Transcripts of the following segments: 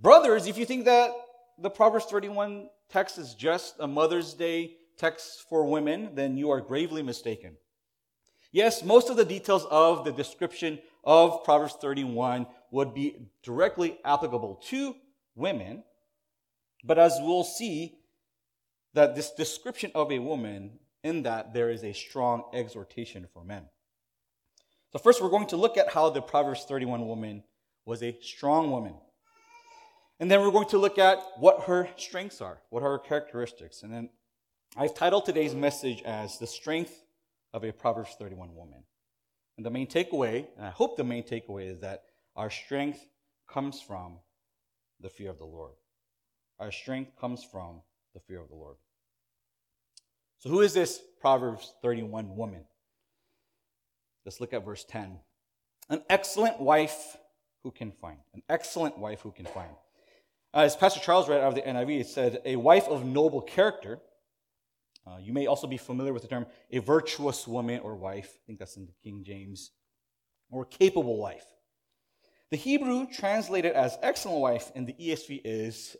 Brothers, if you think that the Proverbs 31 text is just a Mother's Day text for women, then you are gravely mistaken. Yes, most of the details of the description of Proverbs 31 would be directly applicable to women, but as we'll see, that this description of a woman, in that there is a strong exhortation for men. So, first, we're going to look at how the Proverbs 31 woman was a strong woman. And then we're going to look at what her strengths are, what are her characteristics. And then I've titled today's message as The Strength of a Proverbs 31 Woman. And the main takeaway, and I hope the main takeaway, is that our strength comes from the fear of the Lord. Our strength comes from the fear of the Lord. So, who is this Proverbs 31 woman? Let's look at verse 10. An excellent wife who can find. An excellent wife who can find. Uh, as Pastor Charles read out of the NIV, it said, a wife of noble character. Uh, you may also be familiar with the term a virtuous woman or wife. I think that's in the King James. Or capable wife. The Hebrew translated as excellent wife in the ESV is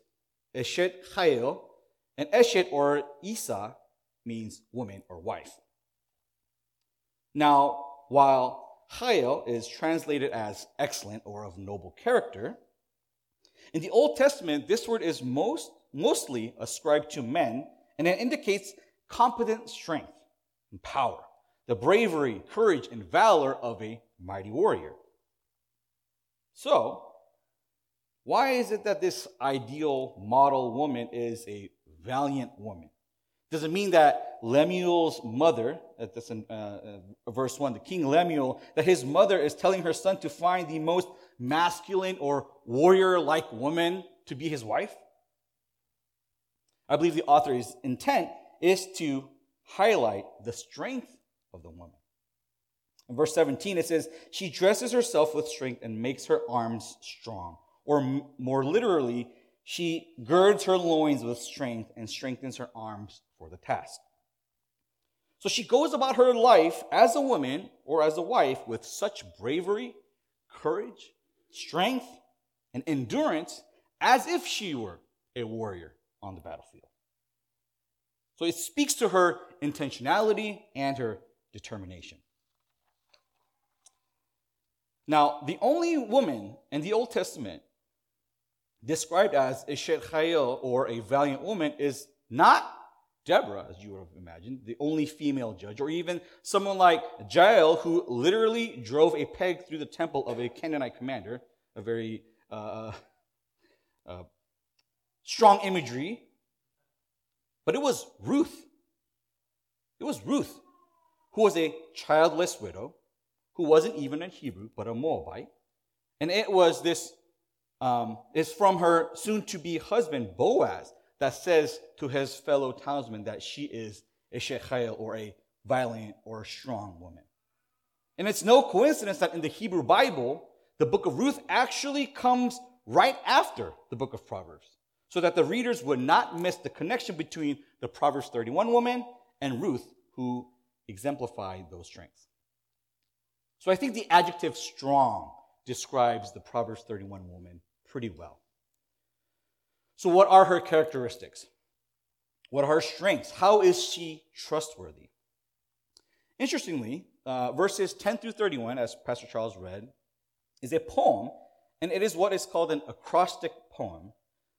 Eshet Chayil, and Eshet or Isha means woman or wife. Now, while Chayil is translated as excellent or of noble character, in the Old Testament, this word is most, mostly ascribed to men, and it indicates competent strength and power, the bravery, courage, and valor of a mighty warrior. So, why is it that this ideal model woman is a valiant woman? Does it mean that Lemuel's mother, that's in uh, uh, verse 1, the king Lemuel, that his mother is telling her son to find the most masculine or warrior like woman to be his wife? I believe the author's intent is to highlight the strength of the woman. In verse 17, it says, She dresses herself with strength and makes her arms strong. Or m- more literally, she girds her loins with strength and strengthens her arms for the task. So she goes about her life as a woman or as a wife with such bravery, courage, strength, and endurance as if she were a warrior on the battlefield. So it speaks to her intentionality and her determination. Now, the only woman in the Old Testament described as a Chayil or a valiant woman is not Deborah, as you would have imagined, the only female judge, or even someone like Jael, who literally drove a peg through the temple of a Canaanite commander, a very uh, uh, strong imagery. But it was Ruth. It was Ruth, who was a childless widow, who wasn't even a Hebrew, but a Moabite. And it was this, um, is from her soon to be husband, Boaz, that says to his fellow townsmen that she is eshet chayil or a violent or a strong woman. And it's no coincidence that in the Hebrew Bible, the book of Ruth actually comes right after the book of Proverbs, so that the readers would not miss the connection between the Proverbs 31 woman and Ruth, who exemplified those strengths. So I think the adjective strong describes the Proverbs 31 woman pretty well. So, what are her characteristics? What are her strengths? How is she trustworthy? Interestingly, uh, verses 10 through 31, as Pastor Charles read, is a poem, and it is what is called an acrostic poem,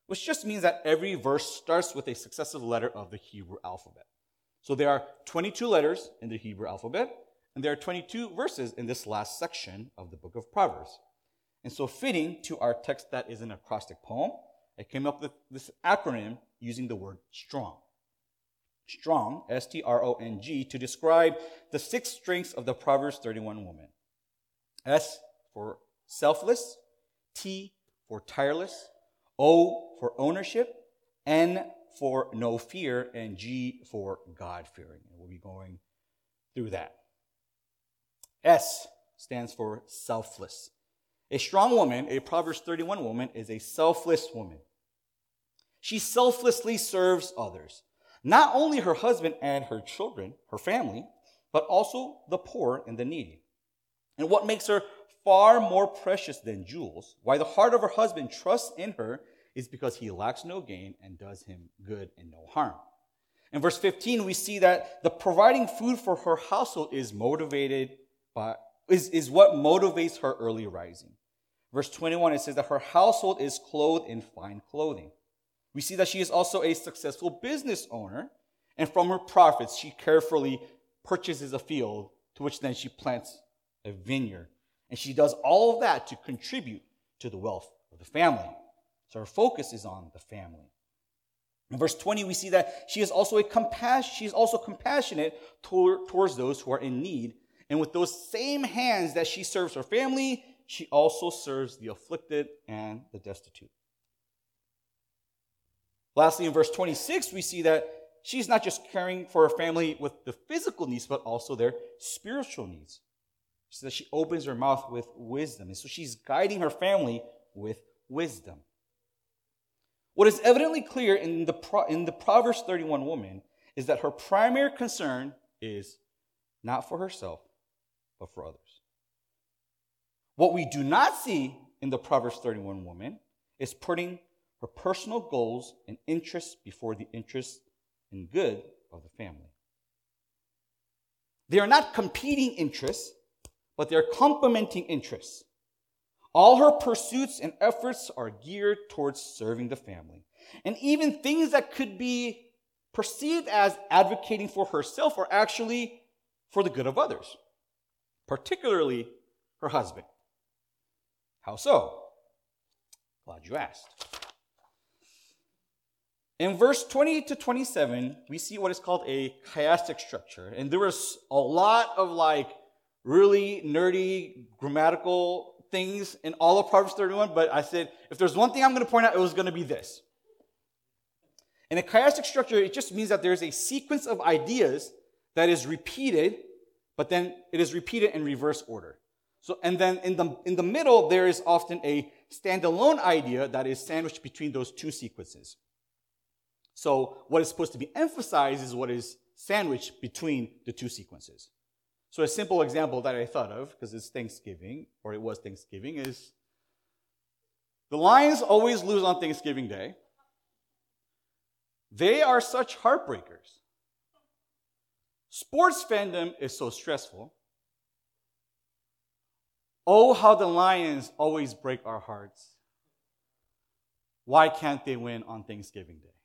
which just means that every verse starts with a successive letter of the Hebrew alphabet. So there are 22 letters in the Hebrew alphabet, and there are 22 verses in this last section of the book of Proverbs. And so, fitting to our text that is an acrostic poem, I came up with this acronym using the word strong. Strong, S T R O N G, to describe the six strengths of the Proverbs 31 woman. S for selfless, T for tireless, O for ownership, N for no fear, and G for God fearing. We'll be going through that. S stands for selfless. A strong woman, a Proverbs 31 woman, is a selfless woman. She selflessly serves others, not only her husband and her children, her family, but also the poor and the needy. And what makes her far more precious than jewels. Why the heart of her husband trusts in her is because he lacks no gain and does him good and no harm. In verse 15, we see that the providing food for her household is motivated by, is, is what motivates her early rising. Verse 21, it says that her household is clothed in fine clothing. We see that she is also a successful business owner, and from her profits, she carefully purchases a field to which then she plants a vineyard. And she does all of that to contribute to the wealth of the family. So her focus is on the family. In verse 20, we see that she is also a she is also compassionate toward, towards those who are in need. And with those same hands that she serves her family, she also serves the afflicted and the destitute. Lastly, in verse 26, we see that she's not just caring for her family with the physical needs, but also their spiritual needs. So that she opens her mouth with wisdom. And so she's guiding her family with wisdom. What is evidently clear in the, in the Proverbs 31 woman is that her primary concern is not for herself, but for others. What we do not see in the Proverbs 31 woman is putting her personal goals and interests before the interests and good of the family. They are not competing interests, but they're complementing interests. All her pursuits and efforts are geared towards serving the family. And even things that could be perceived as advocating for herself are actually for the good of others, particularly her husband. How so? Glad you asked. In verse 20 to 27, we see what is called a chiastic structure. And there was a lot of like really nerdy grammatical things in all of Proverbs 31, but I said, if there's one thing I'm going to point out, it was going to be this. In a chiastic structure, it just means that there's a sequence of ideas that is repeated, but then it is repeated in reverse order. So, and then in the, in the middle, there is often a standalone idea that is sandwiched between those two sequences. So, what is supposed to be emphasized is what is sandwiched between the two sequences. So a simple example that I thought of, because it's Thanksgiving, or it was Thanksgiving, is the Lions always lose on Thanksgiving Day. They are such heartbreakers. Sports fandom is so stressful. Oh, how the Lions always break our hearts. Why can't they win on Thanksgiving Day?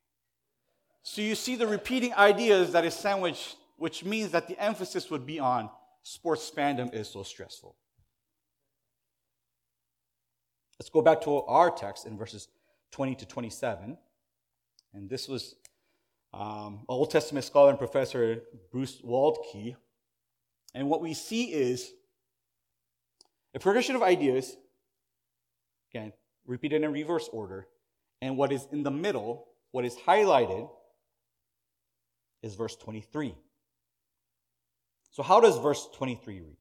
So you see the repeating ideas that is sandwiched which means that the emphasis would be on sports fandom is so stressful. Let's go back to our text in verses 20 to 27. And this was um, Old Testament scholar and professor Bruce Waltke. And what we see is a progression of ideas, again, repeated in reverse order. And what is in the middle, what is highlighted, is verse 23. So, how does verse 23 read?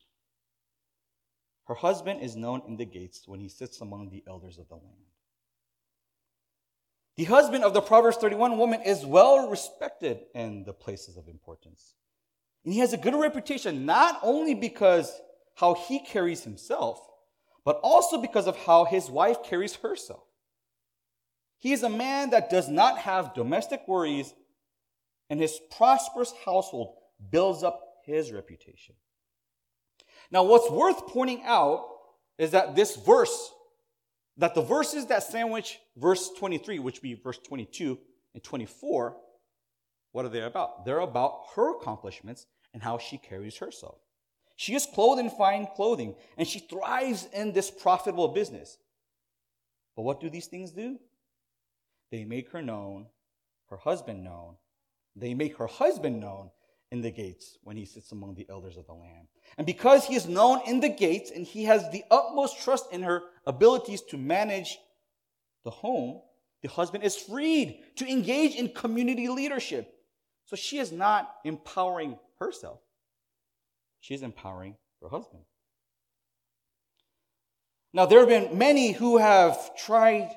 Her husband is known in the gates when he sits among the elders of the land. The husband of the Proverbs 31 woman is well respected in the places of importance. And he has a good reputation, not only because how he carries himself, but also because of how his wife carries herself. He is a man that does not have domestic worries, and his prosperous household builds up his reputation. Now, what's worth pointing out is that this verse, that the verses that sandwich verse 23, which be verse 22 and 24, what are they about? They're about her accomplishments and how she carries herself. She is clothed in fine clothing and she thrives in this profitable business. But what do these things do? They make her known, her husband known. They make her husband known in the gates when he sits among the elders of the land. And because he is known in the gates and he has the utmost trust in her abilities to manage the home, the husband is freed to engage in community leadership. So she is not empowering herself, she is empowering her husband. Now, there have been many who have tried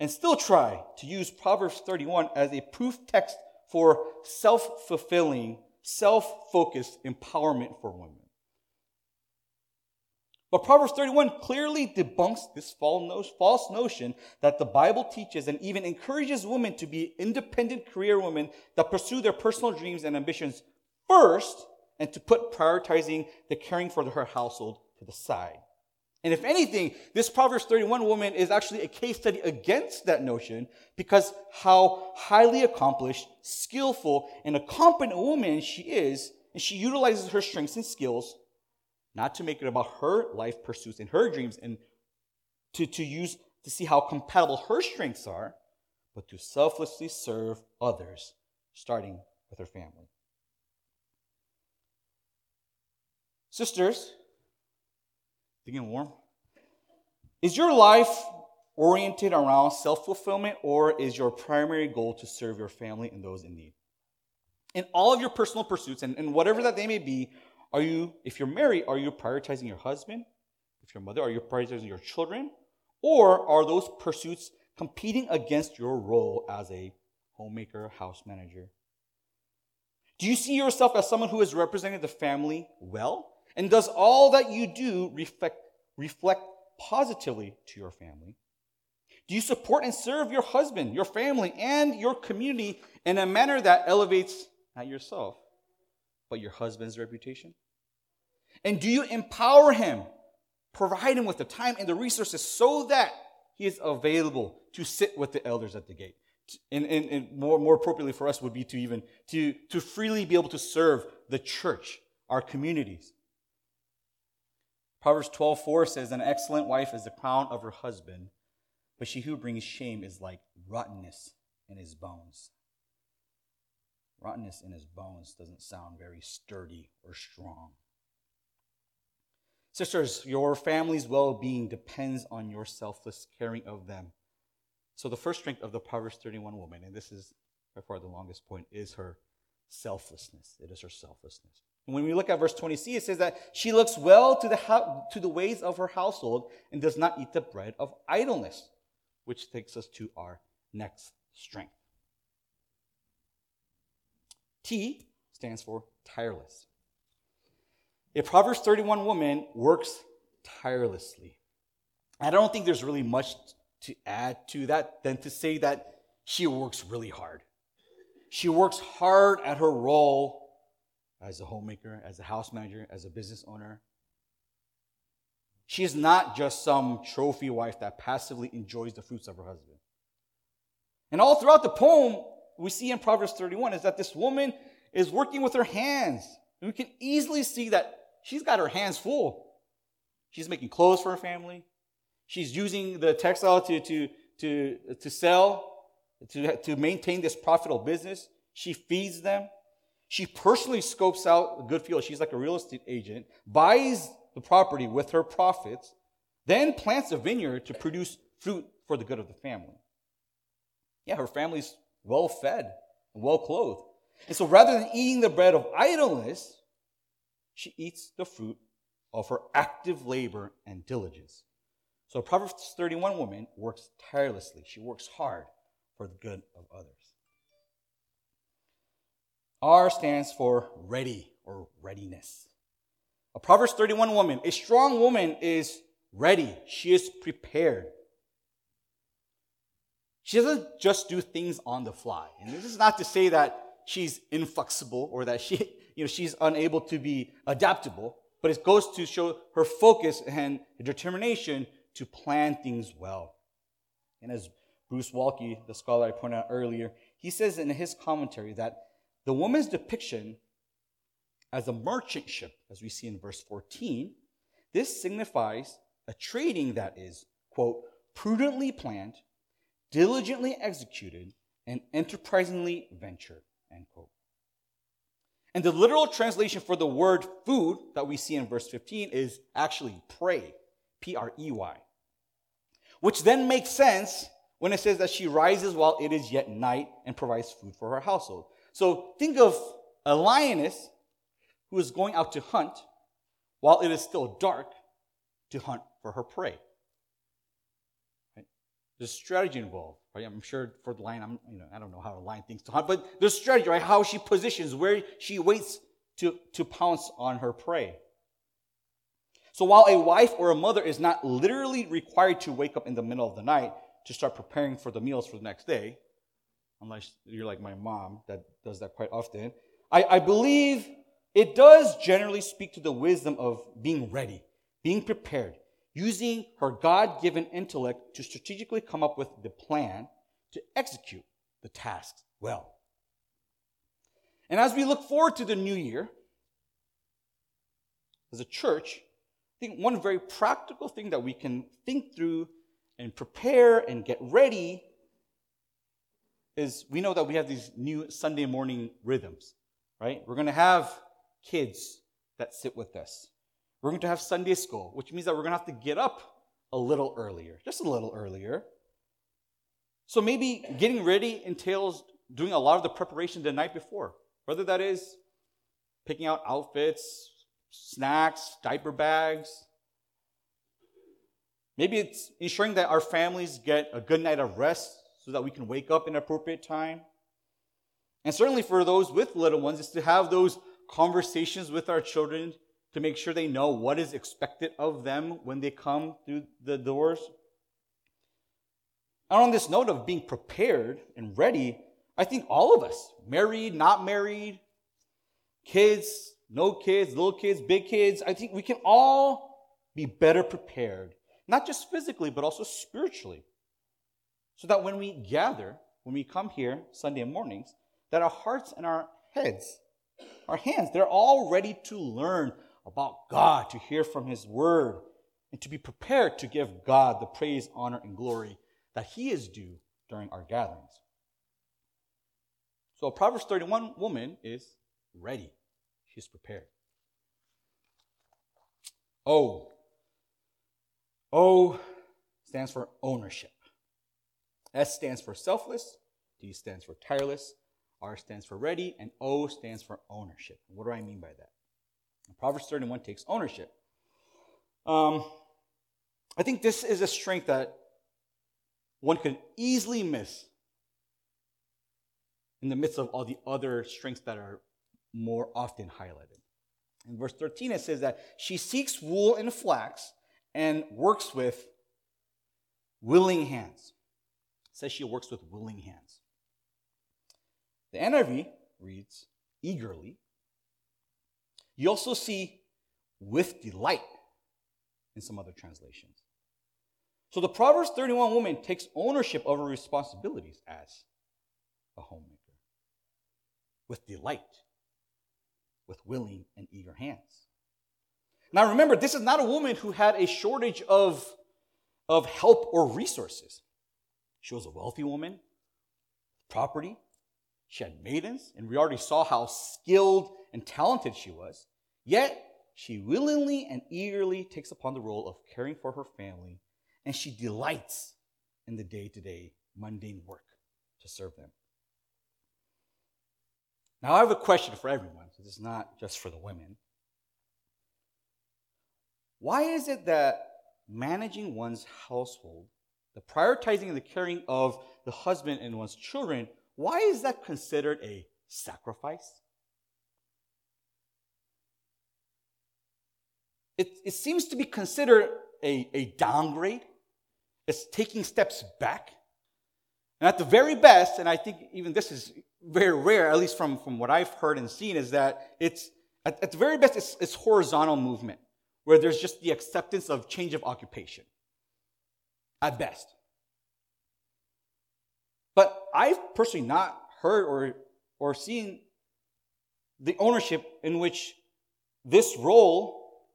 and still try to use Proverbs 31 as a proof text for self fulfilling self focused empowerment for women. But Proverbs 31 clearly debunks this false notion that the Bible teaches and even encourages women to be independent career women that pursue their personal dreams and ambitions first and to put prioritizing the caring for her household to the side. And if anything, this Proverbs 31 woman is actually a case study against that notion because how highly accomplished, skillful, and a competent woman she is, and she utilizes her strengths and skills not to make it about her life pursuits and her dreams and to, to use to see how compatible her strengths are, but to selflessly serve others, starting with her family. Sisters, getting warm. Is your life oriented around self fulfillment, or is your primary goal to serve your family and those in need? In all of your personal pursuits, and, and whatever that they may be, are you, if you're married, are you prioritizing your husband? If you're a mother, are you prioritizing your children? Or are those pursuits competing against your role as a homemaker, house manager? Do you see yourself as someone who is represented the family well? And does all that you do reflect, reflect positively to your family? Do you support and serve your husband, your family, and your community in a manner that elevates not yourself, but your husband's reputation? And do you empower him, provide him with the time and the resources so that he is available to sit with the elders at the gate? And, and, and more, more appropriately for us would be to even to, to freely be able to serve the church, our communities. Proverbs 12:4 says, An excellent wife is the crown of her husband, but she who brings shame is like rottenness in his bones. Rottenness in his bones doesn't sound very sturdy or strong. Sisters, your family's well being depends on your selfless caring of them. So, the first strength of the Proverbs 31 woman, and this is by far the longest point, is her selflessness. It is her selflessness. When we look at verse 20c, it says that she looks well to the, to the ways of her household and does not eat the bread of idleness, which takes us to our next strength. T stands for tireless. A Proverbs 31 woman works tirelessly. I don't think there's really much to add to that than to say that she works really hard. She works hard at her role as a homemaker, as a house manager, as a business owner. She is not just some trophy wife that passively enjoys the fruits of her husband. And all throughout the poem, we see in Proverbs 31 is that this woman is working with her hands. And we can easily see that she's got her hands full. She's making clothes for her family. She's using the textile to, to, to, to sell, to, to maintain this profitable business. She feeds them. She personally scopes out a good field. She's like a real estate agent, buys the property with her profits, then plants a vineyard to produce fruit for the good of the family. Yeah, her family's well fed and well clothed. And so rather than eating the bread of idleness, she eats the fruit of her active labor and diligence. So Proverbs 31 woman works tirelessly. She works hard for the good of others. R stands for ready or readiness. A Proverbs 31 woman, a strong woman is ready. She is prepared. She doesn't just do things on the fly. And this is not to say that she's inflexible or that she, you know, she's unable to be adaptable, but it goes to show her focus and determination to plan things well. And as Bruce Waltke, the scholar I pointed out earlier, he says in his commentary that the woman's depiction as a merchant ship, as we see in verse 14, this signifies a trading that is, quote, prudently planned, diligently executed, and enterprisingly ventured, end quote. And the literal translation for the word food that we see in verse 15 is actually prey, P R E Y, which then makes sense when it says that she rises while it is yet night and provides food for her household. So think of a lioness who is going out to hunt while it is still dark to hunt for her prey. There's strategy involved, right? I'm sure for the lion, I'm, you know, I don't know how a lion thinks to hunt, but there's strategy, right? How she positions, where she waits to, to pounce on her prey. So while a wife or a mother is not literally required to wake up in the middle of the night to start preparing for the meals for the next day, unless you're like my mom that does that quite often, I, I believe it does generally speak to the wisdom of being ready, being prepared, using her God given intellect to strategically come up with the plan to execute the tasks well. And as we look forward to the new year, as a church, I think one very practical thing that we can think through and prepare and get ready is we know that we have these new Sunday morning rhythms, right? We're going to have kids that sit with us. We're going to have Sunday school, which means that we're going to have to get up a little earlier, just a little earlier. So maybe getting ready entails doing a lot of the preparation the night before, whether that is picking out outfits, snacks, diaper bags. Maybe it's ensuring that our families get a good night of rest so that we can wake up in appropriate time. And certainly for those with little ones, is to have those conversations with our children to make sure they know what is expected of them when they come through the doors. And on this note of being prepared and ready, I think all of us, married, not married, kids, no kids, little kids, big kids, I think we can all be better prepared, not just physically, but also spiritually. So that when we gather, when we come here Sunday mornings, that our hearts and our heads our hands. They're all ready to learn about God, to hear from His Word, and to be prepared to give God the praise, honor, and glory that He is due during our gatherings. So, a Proverbs 31 woman is ready, she's prepared. O. O stands for ownership. S stands for selfless. T stands for tireless. R stands for ready, and O stands for ownership. What do I mean by that? Proverbs 31 takes ownership. Um, I think this is a strength that one can easily miss in the midst of all the other strengths that are more often highlighted. In verse 13, it says that she seeks wool and flax and works with willing hands. Says she works with willing hands. The NIV reads eagerly. You also see with delight in some other translations. So the Proverbs 31 woman takes ownership of her responsibilities as a homemaker with delight, with willing and eager hands. Now remember, this is not a woman who had a shortage of, of help or resources. She was a wealthy woman, property, she had maidens, and we already saw how skilled and talented she was. Yet, she willingly and eagerly takes upon the role of caring for her family, and she delights in the day to day mundane work to serve them. Now, I have a question for everyone, this is not just for the women. Why is it that managing one's household, the prioritizing and the caring of the husband and one's children, why is that considered a sacrifice? It, it seems to be considered a, a downgrade. It's taking steps back. And at the very best, and I think even this is very rare, at least from, from what I've heard and seen, is that it's at, at the very best, it's, it's horizontal movement, where there's just the acceptance of change of occupation. At best. But I've personally not heard or, or seen the ownership in which this role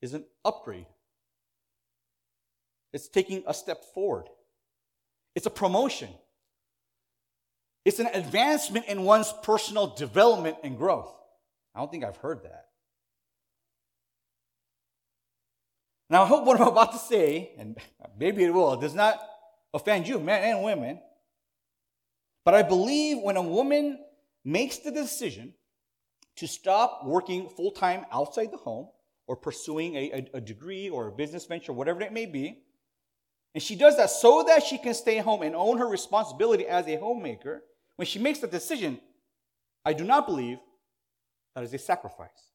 is an upgrade. It's taking a step forward. It's a promotion. It's an advancement in one's personal development and growth. I don't think I've heard that. Now, I hope what I'm about to say, and maybe it will, does not offend you, men and women. But I believe when a woman makes the decision to stop working full time outside the home or pursuing a, a, a, degree or a business venture, whatever it may be, and she does that so that she can stay home and own her responsibility as a homemaker, when she makes the decision, I do not believe that is a sacrifice.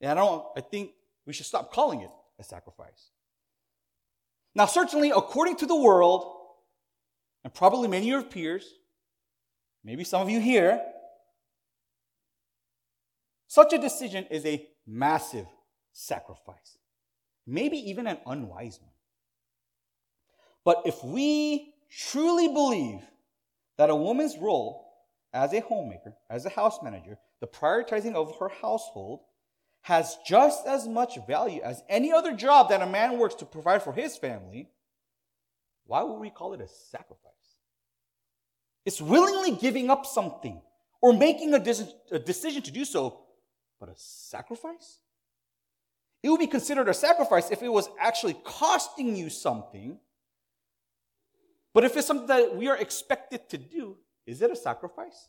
And I don't, I think we should stop calling it a sacrifice. Now, certainly, according to the world, and probably many of your peers, maybe some of you here, such a decision is a massive sacrifice, maybe even an unwise one. But if we truly believe that a woman's role as a homemaker, as a house manager, the prioritizing of her household, has just as much value as any other job that a man works to provide for his family, why would we call it a sacrifice? It's willingly giving up something or making a, a decision to do so, but a sacrifice? It would be considered a sacrifice if it was actually costing you something. But if it's something that we are expected to do, is it a sacrifice?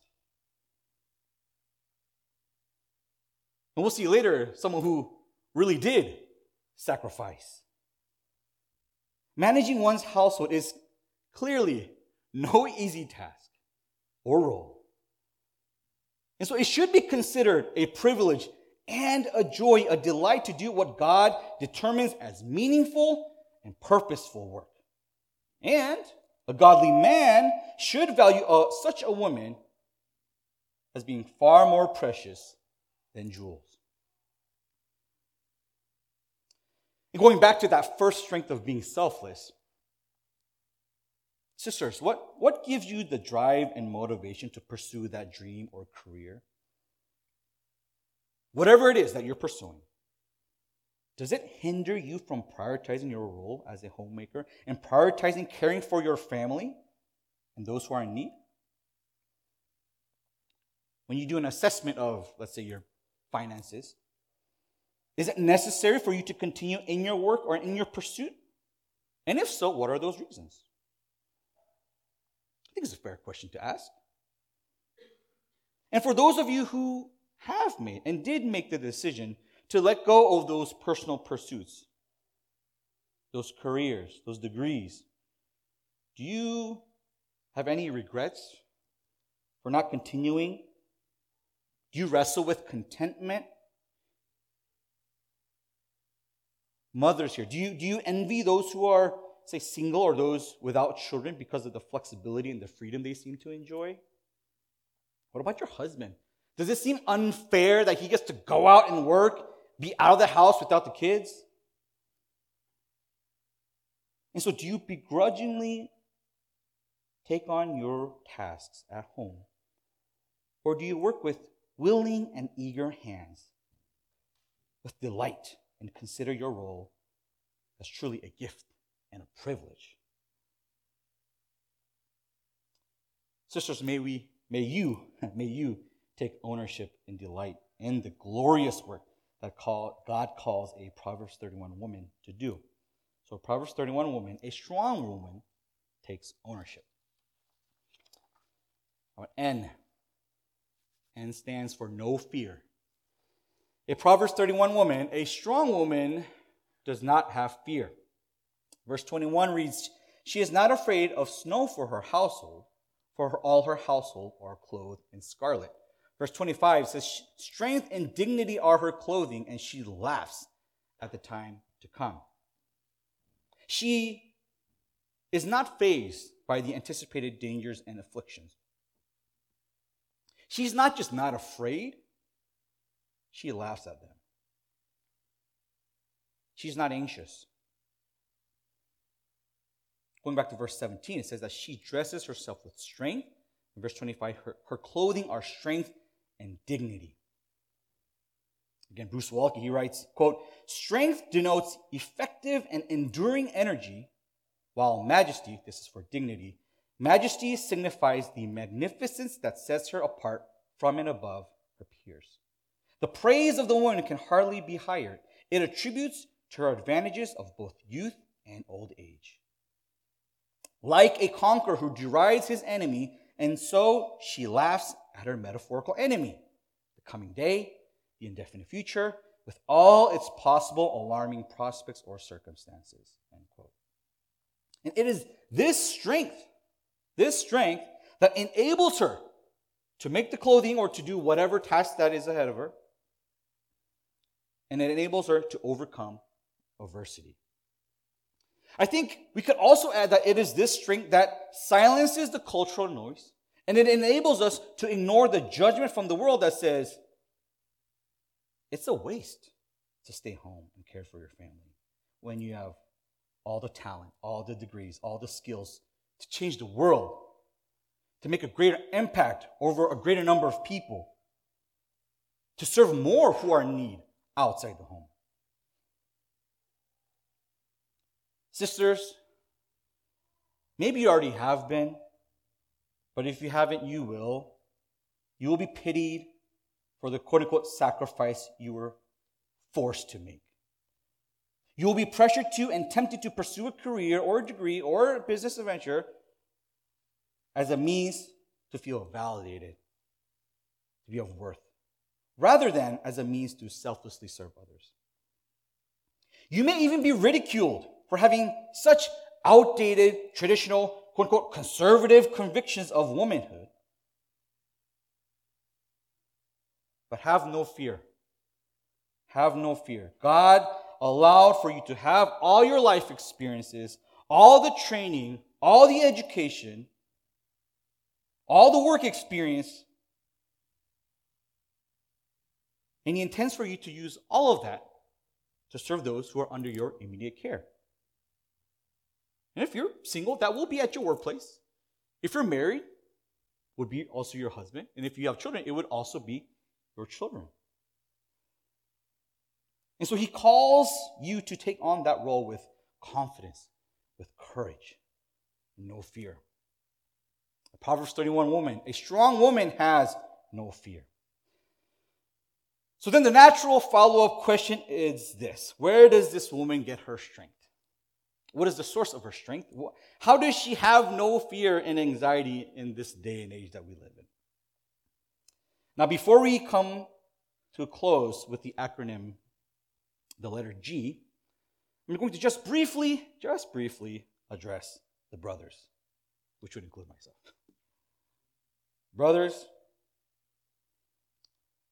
And we'll see later someone who really did sacrifice. Managing one's household is clearly no easy task or role. And so it should be considered a privilege and a joy, a delight to do what God determines as meaningful and purposeful work. And a godly man should value a, such a woman as being far more precious than jewels. And going back to that first strength of being selfless, sisters, what, what gives you the drive and motivation to pursue that dream or career? Whatever it is that you're pursuing, does it hinder you from prioritizing your role as a homemaker and prioritizing caring for your family and those who are in need? When you do an assessment of, let's say, your finances, is it necessary for you to continue in your work or in your pursuit? And if so, what are those reasons? I think it's a fair question to ask. And for those of you who have made and did make the decision to let go of those personal pursuits, those careers, those degrees, do you have any regrets for not continuing? Do you wrestle with contentment mothers here, do you, do you envy those who are, say, single or those without children because of the flexibility and the freedom they seem to enjoy? What about your husband? Does it seem unfair that he gets to go out and work, be out of the house without the kids? And so, do you begrudgingly take on your tasks at home? Or do you work with willing and eager hands, with delight? And consider your role as truly a gift and a privilege. Sisters, may we, may you, may you take ownership and delight in the glorious work that call, God calls a Proverbs 31 woman to do. So, Proverbs 31 woman, a strong woman, takes ownership. N. N stands for no fear. A Proverbs 31 woman, a strong woman, does not have fear. Verse 21 reads, She is not afraid of snow for her household, for her, all her household are clothed in scarlet. Verse 25 says, Strength and dignity are her clothing, and she laughs at the time to come. She is not fazed by the anticipated dangers and afflictions. She's not just not afraid, she laughs at them. She's not anxious. Going back to verse 17, it says that she dresses herself with strength. In verse 25, her, her clothing are strength and dignity. Again, Bruce Waltke, he writes, quote, Strength denotes effective and enduring energy, while majesty, this is for dignity, majesty signifies the magnificence that sets her apart from and above her peers. The praise of the woman can hardly be higher. It attributes to her advantages of both youth and old age. Like a conqueror who derides his enemy, and so she laughs at her metaphorical enemy, the coming day, the indefinite future, with all its possible alarming prospects or circumstances. End quote. And it is this strength, this strength, that enables her to make the clothing or to do whatever task that is ahead of her and it enables her to overcome adversity. I think we could also add that it is this strength that silences the cultural noise and it enables us to ignore the judgment from the world that says it's a waste to stay home and care for your family when you have all the talent, all the degrees, all the skills to change the world, to make a greater impact over a greater number of people, to serve more who are in need outside the home. Sisters, maybe you already have been, but if you haven't, you will. You will be pitied for the quote unquote sacrifice you were forced to make. You will be pressured to and tempted to pursue a career or a degree or a business adventure as a means to feel validated, to be of worth, rather than as a means to selflessly serve others. You may even be ridiculed for having such outdated, traditional, quote unquote, conservative convictions of womanhood. But have no fear. Have no fear. God allowed for you to have all your life experiences, all the training, all the education, all the work experience. And He intends for you to use all of that to serve those who are under your immediate care. And if you're single, that will be at your workplace. If you're married, would be also your husband. And if you have children, it would also be your children. And so he calls you to take on that role with confidence, with courage, no fear. Proverbs 31 woman, a strong woman has no fear. So then the natural follow up question is this Where does this woman get her strength? What is the source of her strength? How does she have no fear and anxiety in this day and age that we live in? Now, before we come to a close with the acronym the letter G, I'm going to just briefly, just briefly address the brothers, which would include myself. Brothers,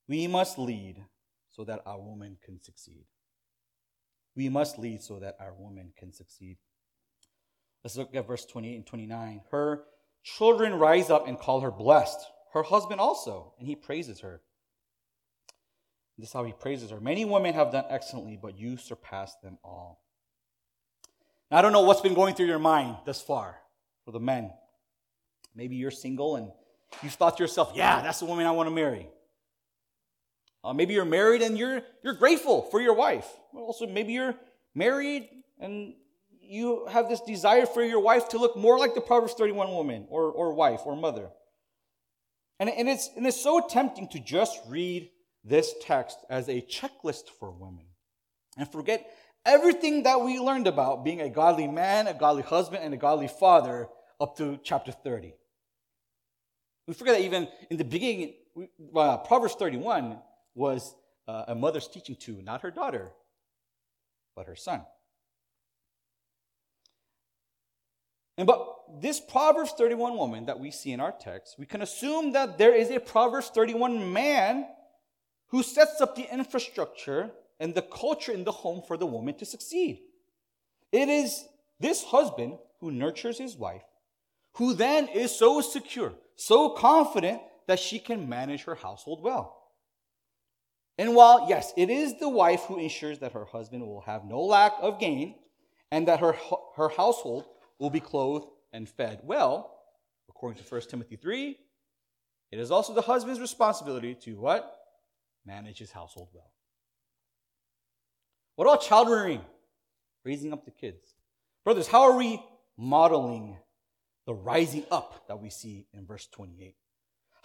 we must lead so that our woman can succeed. We must lead so that our woman can succeed. Let's look at verse 28 and 29. Her children rise up and call her blessed, her husband also, and he praises her. This is how he praises her. Many women have done excellently, but you surpass them all. Now, I don't know what's been going through your mind thus far for the men. Maybe you're single and you've thought to yourself, yeah, that's the woman I want to marry. Uh, maybe you're married and you're, you're grateful for your wife. Also, maybe you're married and you have this desire for your wife to look more like the Proverbs 31 woman or, or wife or mother. And, and, it's, and it's so tempting to just read this text as a checklist for women and forget everything that we learned about being a godly man, a godly husband, and a godly father up to chapter 30. We forget that even in the beginning, uh, Proverbs 31 was uh, a mother's teaching to not her daughter, but her son. And but this Proverbs 31 woman that we see in our text, we can assume that there is a Proverbs 31 man who sets up the infrastructure and the culture in the home for the woman to succeed. It is this husband who nurtures his wife, who then is so secure, so confident that she can manage her household well. And while, yes, it is the wife who ensures that her husband will have no lack of gain and that her, her household will be clothed and fed well, according to 1 Timothy 3, it is also the husband's responsibility to what? manage his household well. What about child rearing? Raising up the kids. Brothers, how are we modeling the rising up that we see in verse 28?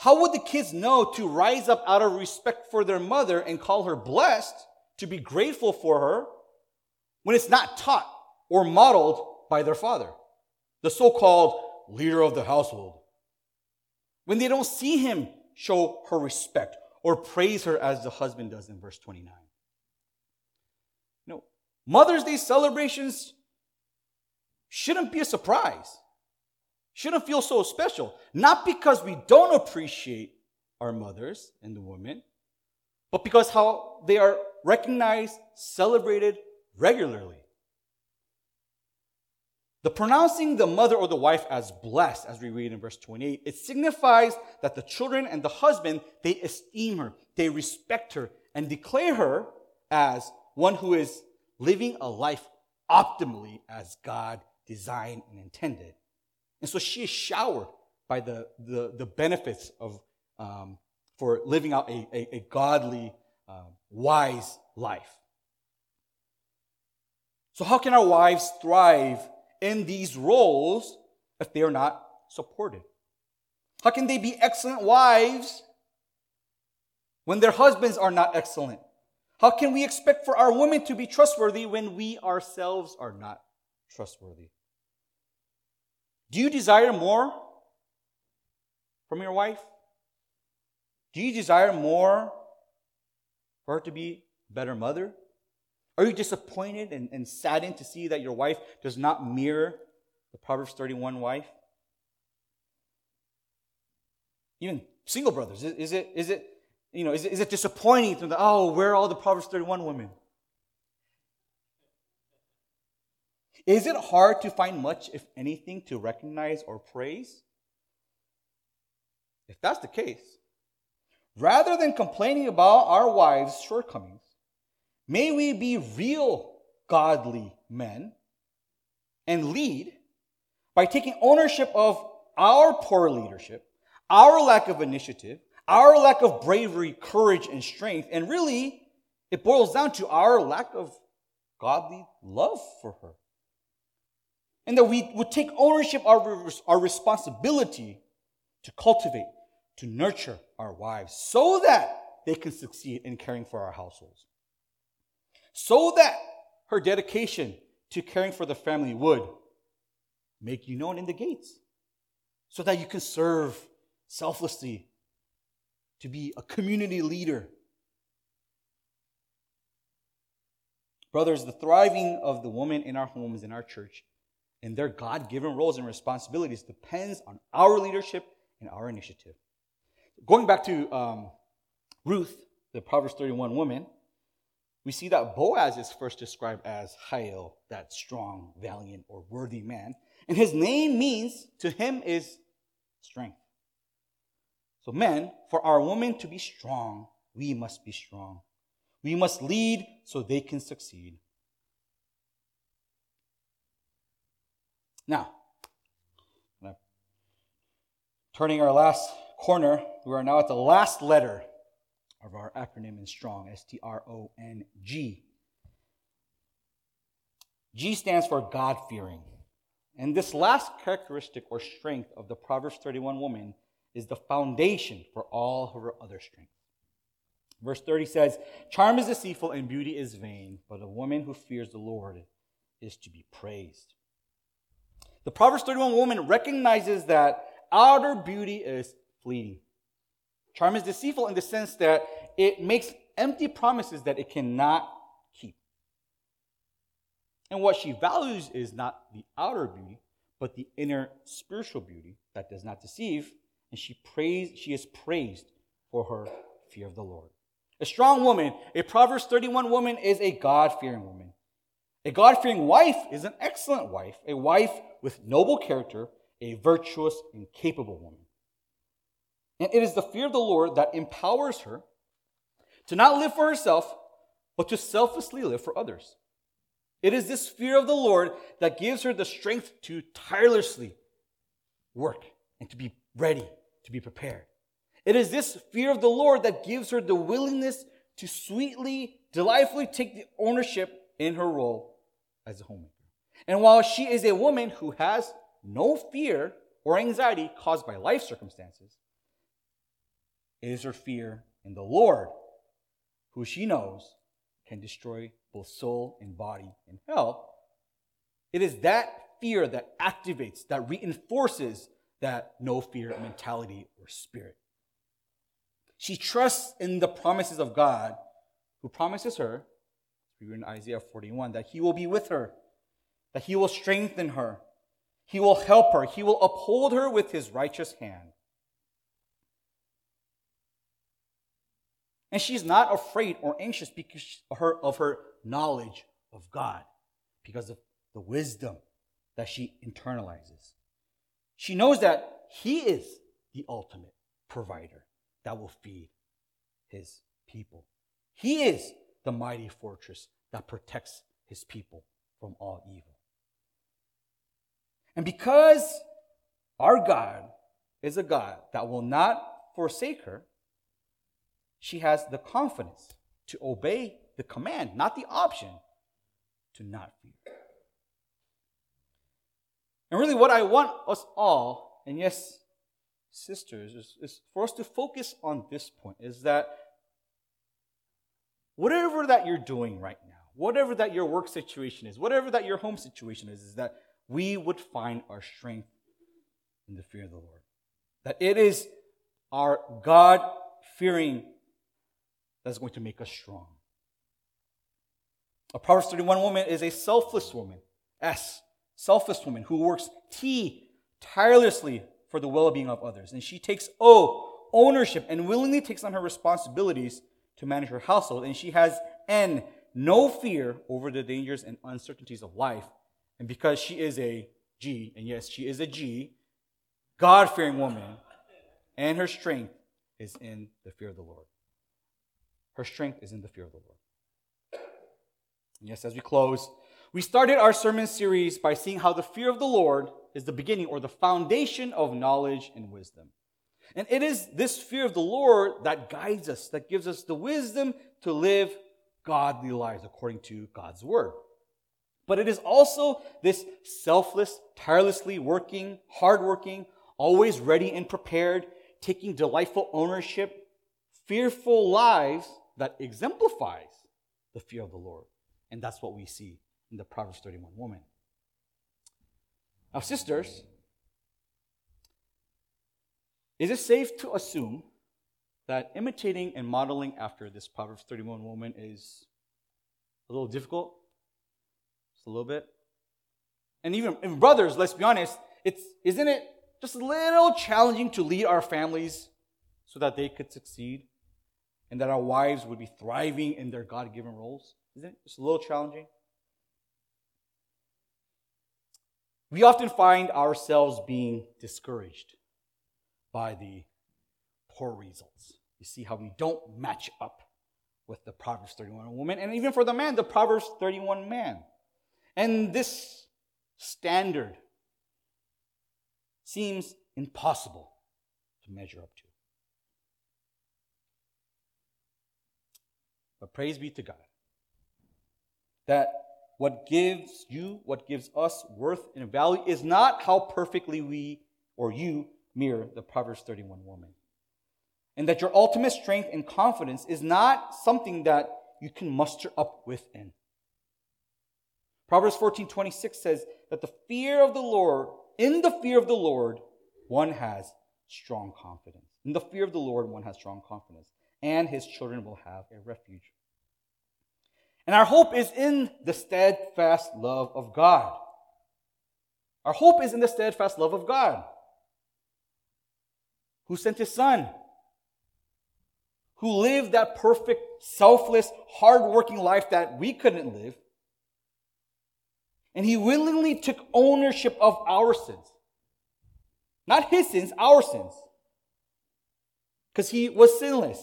How would the kids know to rise up out of respect for their mother and call her blessed, to be grateful for her, when it's not taught or modeled by their father, the so called leader of the household? When they don't see him show her respect or praise her as the husband does in verse 29. No, Mother's Day celebrations shouldn't be a surprise, shouldn't feel so special. Not because we don't appreciate our mothers and the women, but because how they are recognized, celebrated regularly. The pronouncing the mother or the wife as blessed, as we read in verse 28, it signifies that the children and the husband, they esteem her, they respect her, and declare her as one who is living a life optimally as God designed and intended. And so she is showered by the, the, the benefits of, um, for living out a, a, a godly, uh, wise life. So, how can our wives thrive in these roles if they are not supported? How can they be excellent wives when their husbands are not excellent? How can we expect for our women to be trustworthy when we ourselves are not trustworthy? Do you desire more from your wife? Do you desire more for her to be a better mother? Are you disappointed and, and saddened to see that your wife does not mirror the Proverbs 31 wife? Even single brothers, is, is it, is it, you know, is it, is it disappointing to them, oh, where are all the Proverbs 31 women? Is it hard to find much, if anything, to recognize or praise? If that's the case, rather than complaining about our wives' shortcomings, May we be real godly men and lead by taking ownership of our poor leadership, our lack of initiative, our lack of bravery, courage, and strength. And really, it boils down to our lack of godly love for her. And that we would take ownership of our responsibility to cultivate, to nurture our wives so that they can succeed in caring for our households so that her dedication to caring for the family would make you known in the gates, so that you can serve selflessly, to be a community leader. Brothers, the thriving of the woman in our homes, in our church, and their God given roles and responsibilities depends on our leadership and our initiative. Going back to um, Ruth, the Proverbs 31 woman, we see that Boaz is first described as chayil, that strong, valiant, or worthy man. And his name means to him is strength. So, men, for our women to be strong, we must be strong. We must lead so they can succeed. Now, turning our last corner, we are now at the last letter of our acronym in strong, S T R O N G. G stands for God fearing. And this last characteristic or strength of the Proverbs 31 woman is the foundation for all her other strengths. Verse 30 says, Charm is deceitful and beauty is vain, but a woman who fears the Lord is to be praised. The Proverbs 31 woman recognizes that outer beauty is fleeting. Charm is deceitful in the sense that it makes empty promises that it cannot keep. And what she values is not the outer beauty, but the inner spiritual beauty that does not deceive. And she prays, she is praised for her fear of the Lord. A strong woman, a Proverbs 31 woman, is a God fearing woman. A God fearing wife is an excellent wife, a wife with noble character, a virtuous and capable woman. And it is the fear of the Lord that empowers her to not live for herself, but to selflessly live for others. It is this fear of the Lord that gives her the strength to tirelessly work and to be ready, to be prepared. It is this fear of the Lord that gives her the willingness to sweetly, delightfully take the ownership in her role as a homemaker. And while she is a woman who has no fear or anxiety caused by life circumstances, it is her fear in the Lord, who she knows can destroy both soul and body in hell. It is that fear that activates, that reinforces that no fear mentality or spirit. She trusts in the promises of God, who promises her, in Isaiah 41, that He will be with her, that He will strengthen her, He will help her, He will uphold her with His righteous hand. And she's not afraid or anxious because of her, of her knowledge of God, because of the wisdom that she internalizes. She knows that He is the ultimate provider that will feed His people. He is the mighty fortress that protects His people from all evil. And because our God is a God that will not forsake her, she has the confidence to obey the command, not the option, to not fear. And really, what I want us all, and yes, sisters, is, is for us to focus on this point is that whatever that you're doing right now, whatever that your work situation is, whatever that your home situation is, is that we would find our strength in the fear of the Lord. That it is our God fearing that's going to make us strong. A Proverbs 31 woman is a selfless woman. S, selfless woman who works T, tirelessly for the well being of others. And she takes O, ownership, and willingly takes on her responsibilities to manage her household. And she has N, no fear over the dangers and uncertainties of life. And because she is a G, and yes, she is a G, God fearing woman, and her strength is in the fear of the Lord. Her strength is in the fear of the Lord. And yes, as we close, we started our sermon series by seeing how the fear of the Lord is the beginning or the foundation of knowledge and wisdom. And it is this fear of the Lord that guides us, that gives us the wisdom to live godly lives according to God's word. But it is also this selfless, tirelessly working, hardworking, always ready and prepared, taking delightful ownership, fearful lives that exemplifies the fear of the Lord. And that's what we see in the Proverbs 31 woman. Now, sisters, is it safe to assume that imitating and modeling after this Proverbs 31 woman is a little difficult? Just a little bit? And even and brothers, let's be honest, it's isn't it just a little challenging to lead our families so that they could succeed and that our wives would be thriving in their God-given roles? Isn't it just a little challenging? We often find ourselves being discouraged by the poor results. You see how we don't match up with the Proverbs 31 woman, and even for the man, the Proverbs 31 man. And this standard seems impossible to measure up to. But praise be to God that what gives you, what gives us worth and value is not how perfectly we or you mirror the Proverbs 31 woman. And that your ultimate strength and confidence is not something that you can muster up within. Proverbs 14 26 says that the fear of the Lord, in the fear of the Lord, one has strong confidence. In the fear of the Lord, one has strong confidence, and his children will have a refuge. And our hope is in the steadfast love of God. Our hope is in the steadfast love of God, who sent his son, who lived that perfect, selfless, hardworking life that we couldn't live. And he willingly took ownership of our sins. Not his sins, our sins. Because he was sinless.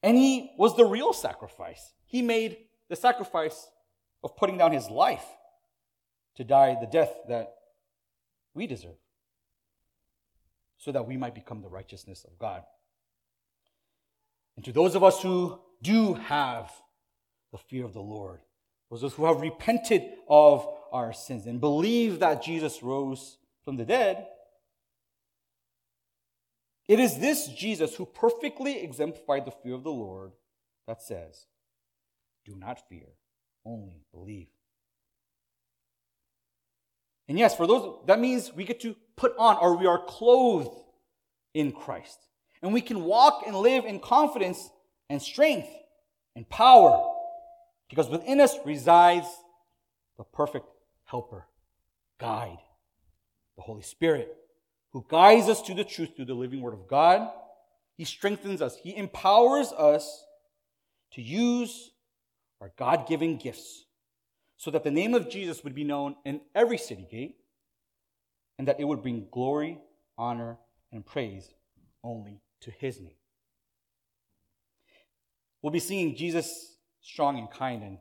And he was the real sacrifice. He made the sacrifice of putting down his life to die the death that we deserve, so that we might become the righteousness of God. And to those of us who do have the fear of the Lord, those who have repented of our sins and believe that Jesus rose from the dead, it is this Jesus who perfectly exemplified the fear of the Lord that says, Do not fear, only believe. And yes, for those, that means we get to put on or we are clothed in Christ. And we can walk and live in confidence and strength and power because within us resides the perfect helper, guide, the Holy Spirit who guides us to the truth through the living Word of God He strengthens us. He empowers us to use our God given gifts so that the name of Jesus would be known in every city gate and that it would bring glory, honor, and praise only to his name. We'll be singing Jesus strong and kind and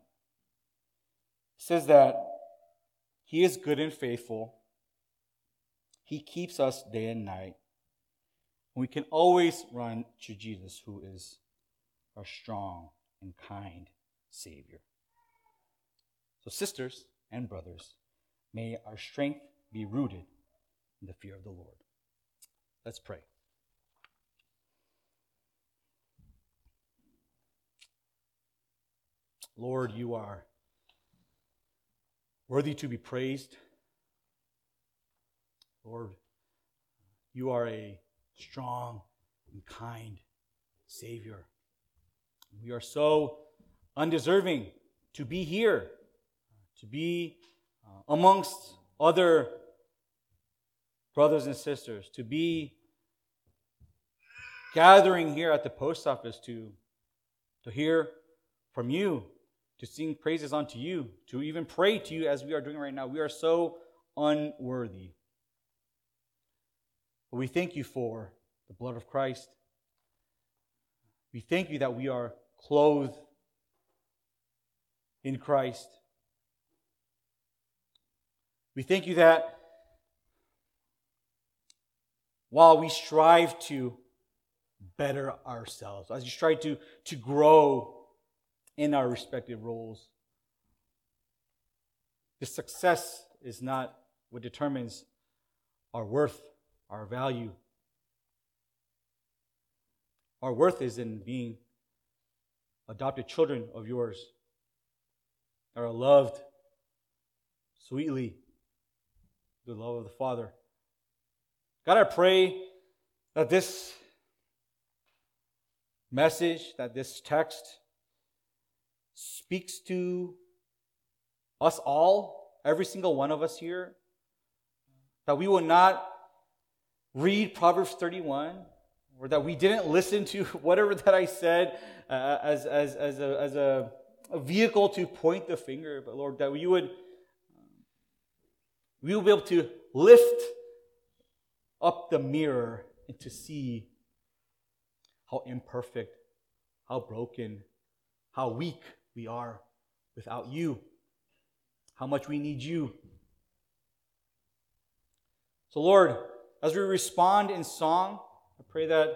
says that he is good and faithful. He keeps us day and night. We can always run to Jesus, who is our strong and kind Savior. So, sisters and brothers, may our strength be rooted in the fear of the Lord. Let's pray. Lord, you are worthy to be praised. Lord, you are a strong and kind Savior. We are so undeserving to be here, to be uh, amongst other brothers and sisters, to be gathering here at the post office to, to hear from you, to sing praises unto you, to even pray to you as we are doing right now. We are so unworthy. But we thank you for the blood of Christ. We thank you that we are clothed in Christ. We thank you that while we strive to better ourselves, as we strive to, to grow in our respective roles, the success is not what determines our worth, our value. Our worth is in being adopted children of yours that are loved sweetly, the love of the Father. God, I pray that this message, that this text speaks to us all, every single one of us here, that we will not read Proverbs 31 or that we didn't listen to whatever that I said uh, as, as, as, a, as a, vehicle to point the finger, but Lord, that we would, we will be able to lift up the mirror and to see how imperfect, how broken, how weak we are without you, how much we need you. So, Lord, as we respond in song, I pray that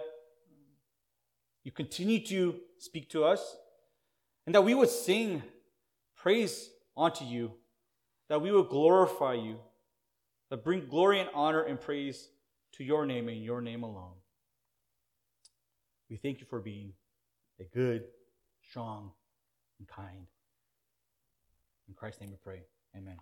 you continue to speak to us and that we would sing praise unto you, that we would glorify you, that bring glory and honor and praise to your name and your name alone. We thank you for being a good, strong, and kind. In Christ's name we pray. Amen.